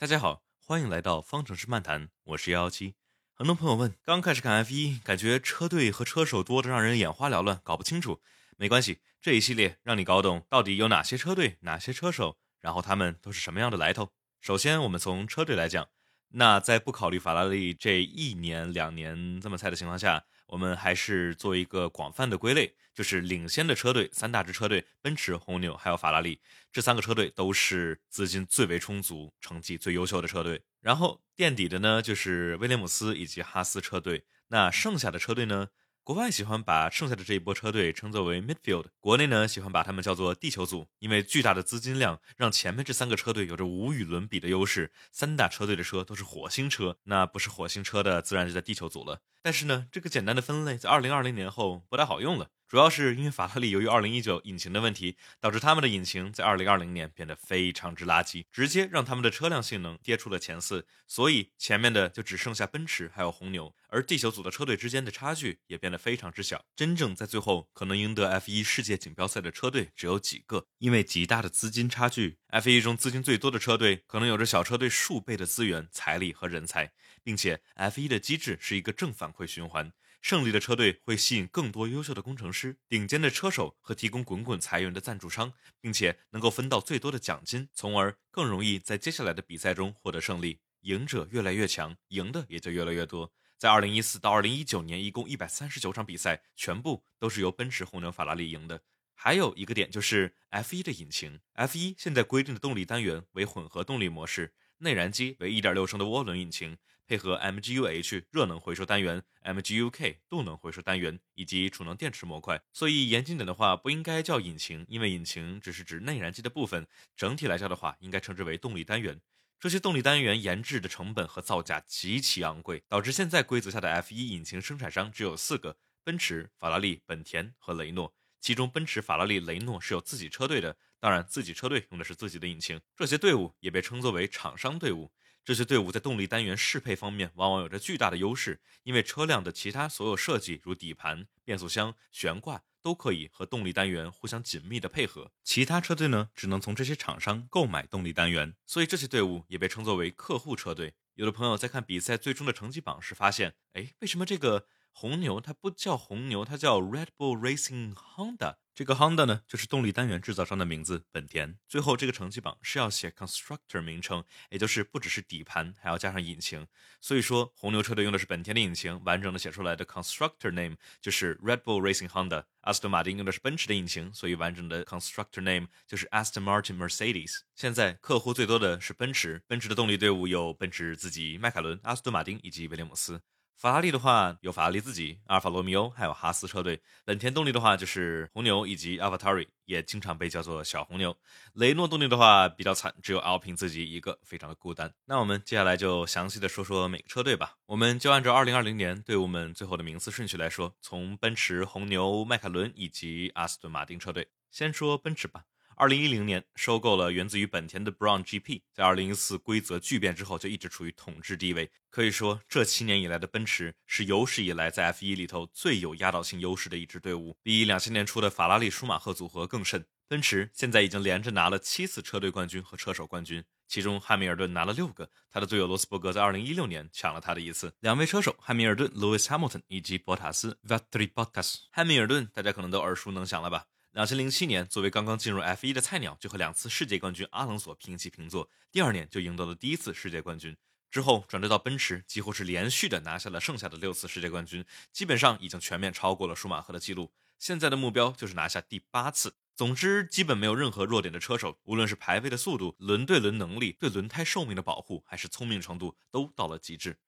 大家好，欢迎来到方程式漫谈，我是幺幺七。很多朋友问，刚开始看 F 一，感觉车队和车手多得让人眼花缭乱，搞不清楚。没关系，这一系列让你搞懂到底有哪些车队、哪些车手，然后他们都是什么样的来头。首先，我们从车队来讲，那在不考虑法拉利这一年两年这么菜的情况下。我们还是做一个广泛的归类，就是领先的车队三大支车队：奔驰、红牛还有法拉利，这三个车队都是资金最为充足、成绩最优秀的车队。然后垫底的呢，就是威廉姆斯以及哈斯车队。那剩下的车队呢？国外喜欢把剩下的这一波车队称作为 midfield，国内呢喜欢把他们叫做地球组，因为巨大的资金量让前面这三个车队有着无与伦比的优势。三大车队的车都是火星车，那不是火星车的，自然就在地球组了。但是呢，这个简单的分类在二零二零年后不太好用了。主要是因为法拉利由于二零一九引擎的问题，导致他们的引擎在二零二零年变得非常之垃圾，直接让他们的车辆性能跌出了前四。所以前面的就只剩下奔驰还有红牛，而地球组的车队之间的差距也变得非常之小。真正在最后可能赢得 F 一世界锦标赛的车队只有几个，因为极大的资金差距。F 一中资金最多的车队可能有着小车队数倍的资源、财力和人才，并且 F 一的机制是一个正反馈循环。胜利的车队会吸引更多优秀的工程师、顶尖的车手和提供滚滚财源的赞助商，并且能够分到最多的奖金，从而更容易在接下来的比赛中获得胜利。赢者越来越强，赢的也就越来越多。在2014到2019年，一共139场比赛，全部都是由奔驰、红牛、法拉利赢的。还有一个点就是 F1 的引擎，F1 现在规定的动力单元为混合动力模式，内燃机为1.6升的涡轮引擎。配合 MGU-H 热能回收单元、MGU-K 动能回收单元以及储能电池模块，所以严谨点的话，不应该叫引擎，因为引擎只是指内燃机的部分。整体来说的话，应该称之为动力单元。这些动力单元研制的成本和造价极其昂贵，导致现在规则下的 F1 引擎生产商只有四个：奔驰、法拉利、本田和雷诺。其中，奔驰、法拉利、雷诺是有自己车队的，当然，自己车队用的是自己的引擎。这些队伍也被称作为厂商队伍。这些队伍在动力单元适配方面往往有着巨大的优势，因为车辆的其他所有设计，如底盘、变速箱、悬挂，都可以和动力单元互相紧密的配合。其他车队呢，只能从这些厂商购买动力单元，所以这些队伍也被称作为客户车队。有的朋友在看比赛最终的成绩榜时发现，哎，为什么这个红牛它不叫红牛，它叫 Red Bull Racing Honda？这个 Honda 呢，就是动力单元制造商的名字。本田最后这个成绩榜是要写 constructor 名称，也就是不只是底盘，还要加上引擎。所以说，红牛车队用的是本田的引擎，完整的写出来的 constructor name 就是 Red Bull Racing Honda。阿斯顿马丁用的是奔驰的引擎，所以完整的 constructor name 就是 Aston Martin Mercedes。现在客户最多的是奔驰，奔驰的动力队伍有奔驰自己、迈凯伦、阿斯顿马丁以及威廉姆斯。法拉利的话有法拉利自己、阿尔法罗密欧，还有哈斯车队。本田动力的话就是红牛以及 a l v a t a r i 也经常被叫做小红牛。雷诺动力的话比较惨，只有 Alpine 自己一个，非常的孤单。那我们接下来就详细的说说每个车队吧。我们就按照2020年队伍们最后的名次顺序来说，从奔驰、红牛、迈凯伦以及阿斯顿马丁车队，先说奔驰吧。二零一零年收购了源自于本田的 Brown GP，在二零一四规则巨变之后，就一直处于统治地位。可以说，这七年以来的奔驰是有史以来在 F 一里头最有压倒性优势的一支队伍，比两千年初的法拉利舒马赫组合更甚。奔驰现在已经连着拿了七次车队冠军和车手冠军，其中汉密尔顿拿了六个，他的队友罗斯伯格在二零一六年抢了他的一次。两位车手汉密尔顿 Lewis Hamilton 以及博塔斯 Valtteri Bottas。汉密尔顿大家可能都耳熟能详了吧？两千零七年，作为刚刚进入 F 一的菜鸟，就和两次世界冠军阿隆索平起平坐。第二年就赢得了第一次世界冠军，之后转折到奔驰，几乎是连续的拿下了剩下的六次世界冠军，基本上已经全面超过了舒马赫的记录。现在的目标就是拿下第八次。总之，基本没有任何弱点的车手，无论是排位的速度、轮对轮能力、对轮胎寿命的保护，还是聪明程度，都到了极致。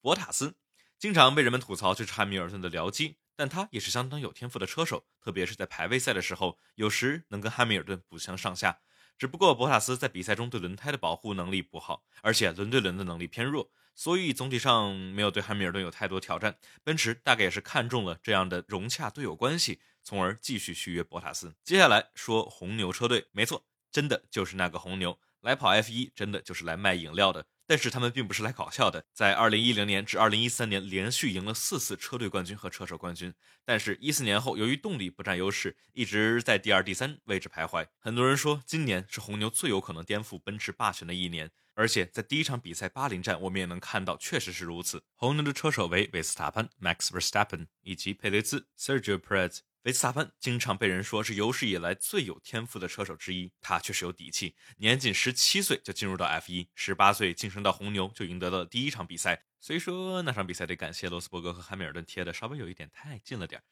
博塔斯经常被人们吐槽就是汉密尔顿的僚机。但他也是相当有天赋的车手，特别是在排位赛的时候，有时能跟汉密尔顿不相上下。只不过博塔斯在比赛中对轮胎的保护能力不好，而且轮对轮的能力偏弱，所以总体上没有对汉密尔顿有太多挑战。奔驰大概也是看中了这样的融洽队友关系，从而继续续约博塔斯。接下来说红牛车队，没错，真的就是那个红牛来跑 F1，真的就是来卖饮料的。但是他们并不是来搞笑的。在2010年至2013年连续赢了四次车队冠军和车手冠军，但是一四年后由于动力不占优势，一直在第二、第三位置徘徊。很多人说今年是红牛最有可能颠覆奔驰霸权的一年，而且在第一场比赛巴林站，我们也能看到确实是如此。红牛的车手为维斯塔潘 Max Verstappen 以及佩雷兹 Sergio Perez。维斯塔潘经常被人说是有史以来最有天赋的车手之一，他确实有底气。年仅十七岁就进入到 F1，十八岁晋升到红牛就赢得了第一场比赛。虽说那场比赛得感谢罗斯伯格和汉密尔顿贴的稍微有一点太近了点儿。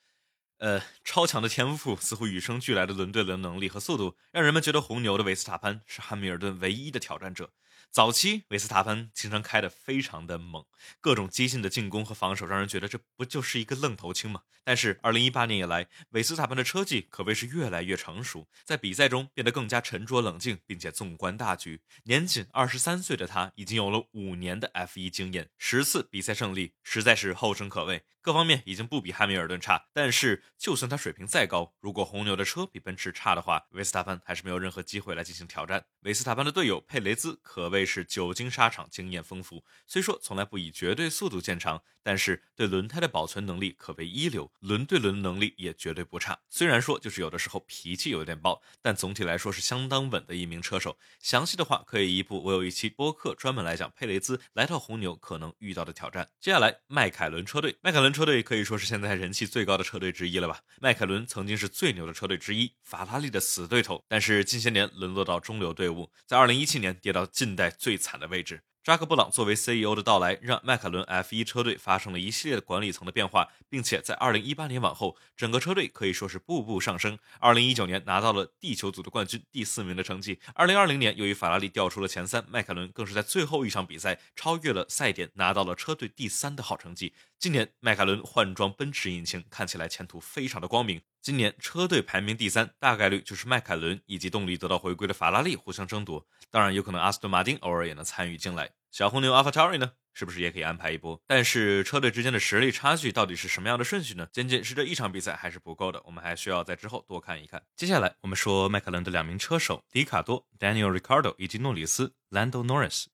呃，超强的天赋，似乎与生俱来的轮对轮能力和速度，让人们觉得红牛的维斯塔潘是汉密尔顿唯一的挑战者。早期维斯塔潘经常开得非常的猛，各种激进的进攻和防守，让人觉得这不就是一个愣头青吗？但是二零一八年以来，维斯塔潘的车技可谓是越来越成熟，在比赛中变得更加沉着冷静，并且纵观大局。年仅二十三岁的他，已经有了五年的 F 一经验，十次比赛胜利，实在是后生可畏。各方面已经不比汉密尔顿差，但是就算他水平再高，如果红牛的车比奔驰差的话，维斯塔潘还是没有任何机会来进行挑战。维斯塔潘的队友佩雷兹可谓是久经沙场，经验丰富。虽说从来不以绝对速度见长，但是对轮胎的保存能力可谓一流，轮对轮能力也绝对不差。虽然说就是有的时候脾气有点暴，但总体来说是相当稳的一名车手。详细的话可以一部我有一期播客专门来讲佩雷兹来到红牛可能遇到的挑战。接下来迈凯伦车队，迈凯伦。车队可以说是现在人气最高的车队之一了吧？迈凯伦曾经是最牛的车队之一，法拉利的死对头，但是近些年沦落到中流队伍，在二零一七年跌到近代最惨的位置。扎克·布朗作为 CEO 的到来，让迈凯伦 F1 车队发生了一系列的管理层的变化，并且在2018年往后，整个车队可以说是步步上升。2019年拿到了地球组的冠军，第四名的成绩。2020年由于法拉利掉出了前三，迈凯伦更是在最后一场比赛超越了赛点，拿到了车队第三的好成绩。今年迈凯伦换装奔驰引擎，看起来前途非常的光明。今年车队排名第三，大概率就是迈凯伦以及动力得到回归的法拉利互相争夺。当然，有可能阿斯顿马丁偶尔也能参与进来。小红牛 AlphaTauri 呢，是不是也可以安排一波？但是车队之间的实力差距到底是什么样的顺序呢？仅仅是这一场比赛还是不够的，我们还需要在之后多看一看。接下来我们说迈凯伦的两名车手，迪卡多 Daniel Ricciardo 以及诺里斯 Lando Norris。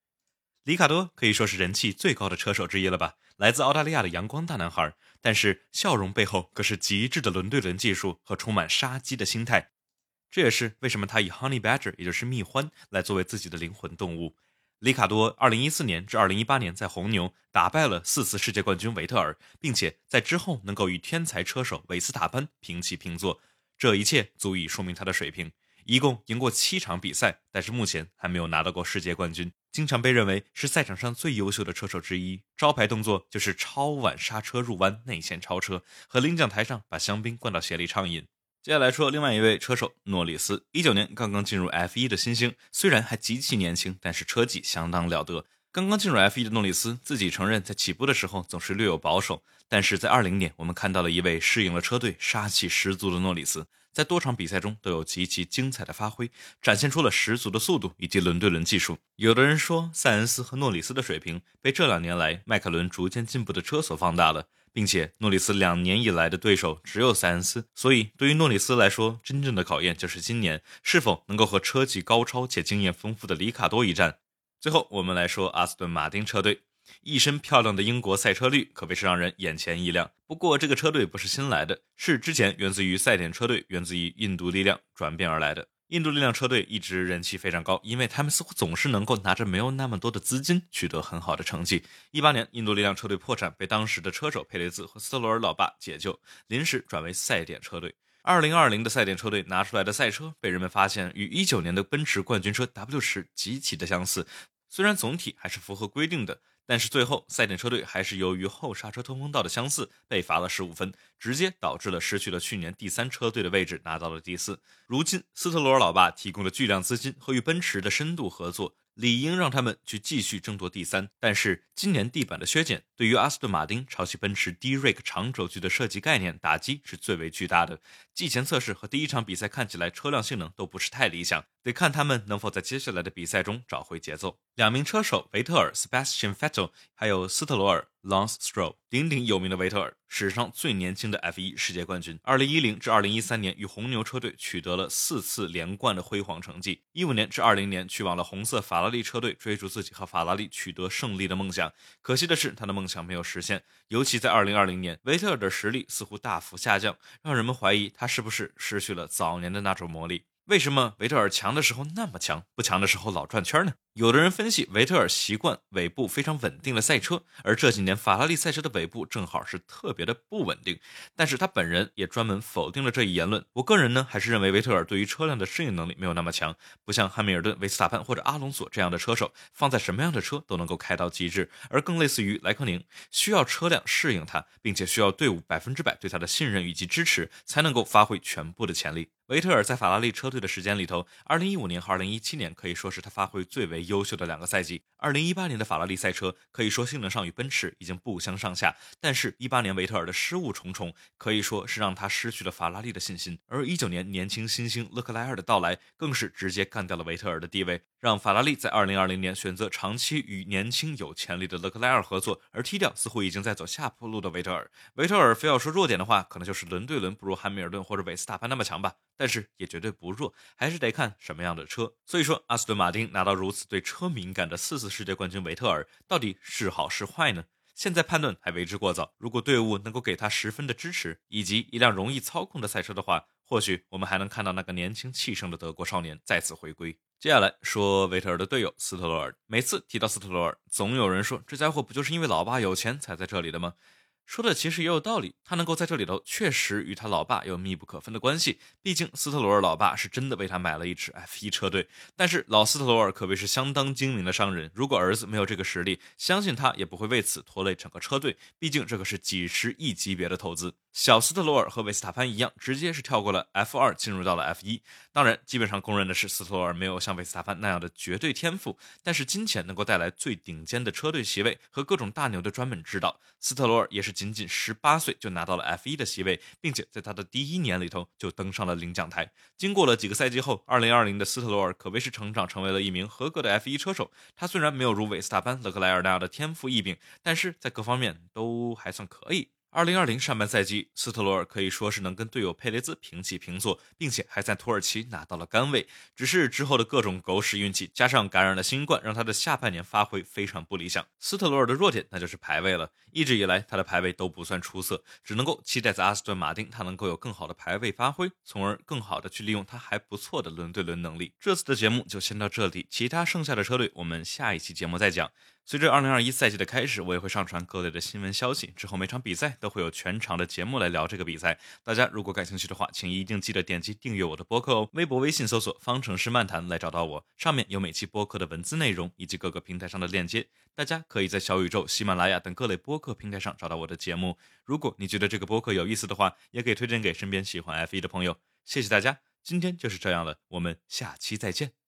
里卡多可以说是人气最高的车手之一了吧？来自澳大利亚的阳光大男孩，但是笑容背后可是极致的轮对轮技术和充满杀机的心态。这也是为什么他以 Honey Badger，也就是蜜獾来作为自己的灵魂动物。里卡多2014年至2018年在红牛打败了四次世界冠军维特尔，并且在之后能够与天才车手维斯塔潘平起平坐，这一切足以说明他的水平。一共赢过七场比赛，但是目前还没有拿到过世界冠军，经常被认为是赛场上最优秀的车手之一。招牌动作就是超晚刹车入弯、内线超车，和领奖台上把香槟灌到鞋里畅饮。接下来说另外一位车手诺里斯，一九年刚刚进入 F 一的新星，虽然还极其年轻，但是车技相当了得。刚刚进入 F1 的诺里斯自己承认，在起步的时候总是略有保守，但是在二零年，我们看到了一位适应了车队、杀气十足的诺里斯，在多场比赛中都有极其精彩的发挥，展现出了十足的速度以及轮对轮技术。有的人说，塞恩斯和诺里斯的水平被这两年来迈凯伦逐渐进步的车所放大了。并且诺里斯两年以来的对手只有塞恩斯，所以对于诺里斯来说，真正的考验就是今年是否能够和车技高超且经验丰富的里卡多一战。最后，我们来说阿斯顿马丁车队，一身漂亮的英国赛车绿可谓是让人眼前一亮。不过，这个车队不是新来的，是之前源自于赛点车队，源自于印度力量转变而来的。印度力量车队一直人气非常高，因为他们似乎总是能够拿着没有那么多的资金取得很好的成绩。一八年，印度力量车队破产，被当时的车手佩雷兹和斯特罗尔老爸解救，临时转为赛点车队。二零二零的赛点车队拿出来的赛车被人们发现与一九年的奔驰冠军车 W 十极其的相似，虽然总体还是符合规定的。但是最后，赛点车队还是由于后刹车通风道的相似，被罚了十五分，直接导致了失去了去年第三车队的位置，拿到了第四。如今，斯特罗尔老爸提供了巨量资金和与奔驰的深度合作。理应让他们去继续争夺第三，但是今年地板的削减对于阿斯顿马丁抄袭奔驰 D-Rake 长轴距的设计概念打击是最为巨大的。季前测试和第一场比赛看起来车辆性能都不是太理想，得看他们能否在接下来的比赛中找回节奏。两名车手维特尔 Sebastian Vettel 还有斯特罗尔 Lance Stroll，鼎鼎有名的维特尔，史上最年轻的 F1 世界冠军。二零一零至二零一三年与红牛车队取得了四次连冠的辉煌成绩。一五年至二零年去往了红色法拉利车队，追逐自己和法拉利取得胜利的梦想。可惜的是，他的梦想没有实现。尤其在二零二零年，维特尔的实力似乎大幅下降，让人们怀疑他是不是失去了早年的那种魔力。为什么维特尔强的时候那么强，不强的时候老转圈呢？有的人分析，维特尔习惯尾部非常稳定的赛车，而这几年法拉利赛车的尾部正好是特别的不稳定。但是他本人也专门否定了这一言论。我个人呢，还是认为维特尔对于车辆的适应能力没有那么强，不像汉密尔顿、维斯塔潘或者阿隆索这样的车手，放在什么样的车都能够开到极致，而更类似于莱克宁，需要车辆适应他，并且需要队伍百分之百对他的信任以及支持，才能够发挥全部的潜力。维特尔在法拉利车队的时间里头，二零一五年和二零一七年可以说是他发挥最为优秀的两个赛季。二零一八年的法拉利赛车可以说性能上与奔驰已经不相上下，但是，一八年维特尔的失误重重，可以说是让他失去了法拉利的信心。而一九年年轻新星勒克莱尔的到来，更是直接干掉了维特尔的地位，让法拉利在二零二零年选择长期与年轻有潜力的勒克莱尔合作，而踢掉似乎已经在走下坡路的维特尔。维特尔非要说弱点的话，可能就是轮对轮不如汉密尔顿或者韦斯塔潘那么强吧。但是也绝对不弱，还是得看什么样的车。所以说，阿斯顿马丁拿到如此对车敏感的四次世界冠军维特尔，到底是好是坏呢？现在判断还为之过早。如果队伍能够给他十分的支持，以及一辆容易操控的赛车的话，或许我们还能看到那个年轻气盛的德国少年再次回归。接下来说维特尔的队友斯特罗尔。每次提到斯特罗尔，总有人说这家伙不就是因为老爸有钱才在这里的吗？说的其实也有道理，他能够在这里头，确实与他老爸有密不可分的关系。毕竟斯特罗尔老爸是真的为他买了一支 F1 车队。但是老斯特罗尔可谓是相当精明的商人，如果儿子没有这个实力，相信他也不会为此拖累整个车队。毕竟这可是几十亿级别的投资。小斯特罗尔和维斯塔潘一样，直接是跳过了 F2，进入到了 F1。当然，基本上公认的是斯特罗尔没有像维斯塔潘那样的绝对天赋，但是金钱能够带来最顶尖的车队席位和各种大牛的专门指导。斯特罗尔也是仅仅十八岁就拿到了 F1 的席位，并且在他的第一年里头就登上了领奖台。经过了几个赛季后，二零二零的斯特罗尔可谓是成长成为了一名合格的 F1 车手。他虽然没有如维斯塔潘、勒克莱尔那样的天赋异禀，但是在各方面都还算可以。二零二零上半赛季，斯特罗尔可以说是能跟队友佩雷兹平起平坐，并且还在土耳其拿到了杆位。只是之后的各种狗屎运气，加上感染了新冠，让他的下半年发挥非常不理想。斯特罗尔的弱点那就是排位了，一直以来他的排位都不算出色，只能够期待在阿斯顿马丁他能够有更好的排位发挥，从而更好的去利用他还不错的轮对轮能力。这次的节目就先到这里，其他剩下的车队我们下一期节目再讲。随着2021赛季的开始，我也会上传各类的新闻消息。之后每场比赛都会有全场的节目来聊这个比赛。大家如果感兴趣的话，请一定记得点击订阅我的播客哦。微博、微信搜索“方程式漫谈”来找到我，上面有每期播客的文字内容以及各个平台上的链接。大家可以在小宇宙、喜马拉雅等各类播客平台上找到我的节目。如果你觉得这个播客有意思的话，也可以推荐给身边喜欢 F1 的朋友。谢谢大家，今天就是这样了，我们下期再见。